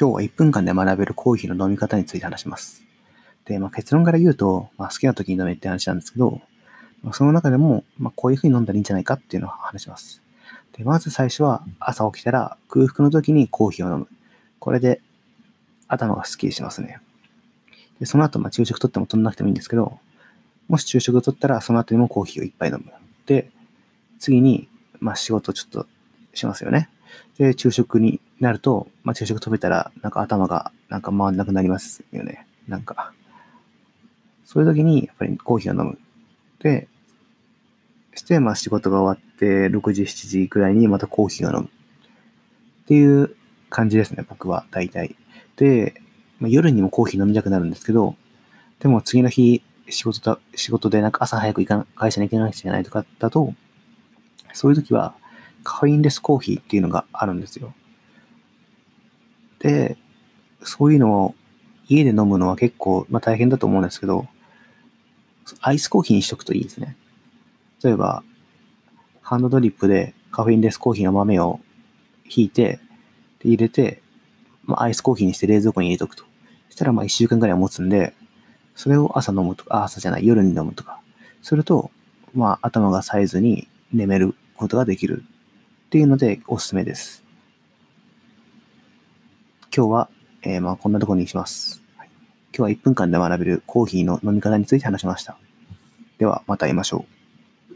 今日は1分間で学べるコーヒーの飲み方について話します。で、まあ、結論から言うと、まあ、好きな時に飲めって話なんですけど、まあ、その中でも、まあ、こういう風に飲んだらいいんじゃないかっていうのを話します。で、まず最初は朝起きたら空腹の時にコーヒーを飲む。これで頭がスッキリしますね。で、その後、まあ、昼食取っても取んなくてもいいんですけど、もし昼食を取ったらその後にもコーヒーを一杯飲む。で、次に、まあ、仕事ちょっとしますよね。で、昼食になると、まあ、昼食食べたら、なんか頭がなんか回んなくなりますよね。なんか。そういう時に、やっぱりコーヒーを飲む。で、して、まあ仕事が終わって、6時、7時くらいにまたコーヒーを飲む。っていう感じですね、僕は、大体。で、まあ、夜にもコーヒー飲みたくなるんですけど、でも次の日、仕事だ、仕事でなんか朝早く行かな、会社に行けなきゃいけないとかだと、そういう時は、カフェインレスコーヒーっていうのがあるんですよ。で、そういうのを家で飲むのは結構、まあ、大変だと思うんですけど、アイスコーヒーにしとくといいですね。例えば、ハンドドリップでカフェインレスコーヒーの豆をひいて、で入れて、まあ、アイスコーヒーにして冷蔵庫に入れとくと。そしたらまあ1週間ぐらい持つんで、それを朝飲むとか、朝じゃない、夜に飲むとか。すると、まあ頭が冴えずに眠ることができるっていうのでおすすめです。今日は、えーまあこんなところにします。今日は1分間で学べるコーヒーの飲み方について話しました。ではまた会いましょう。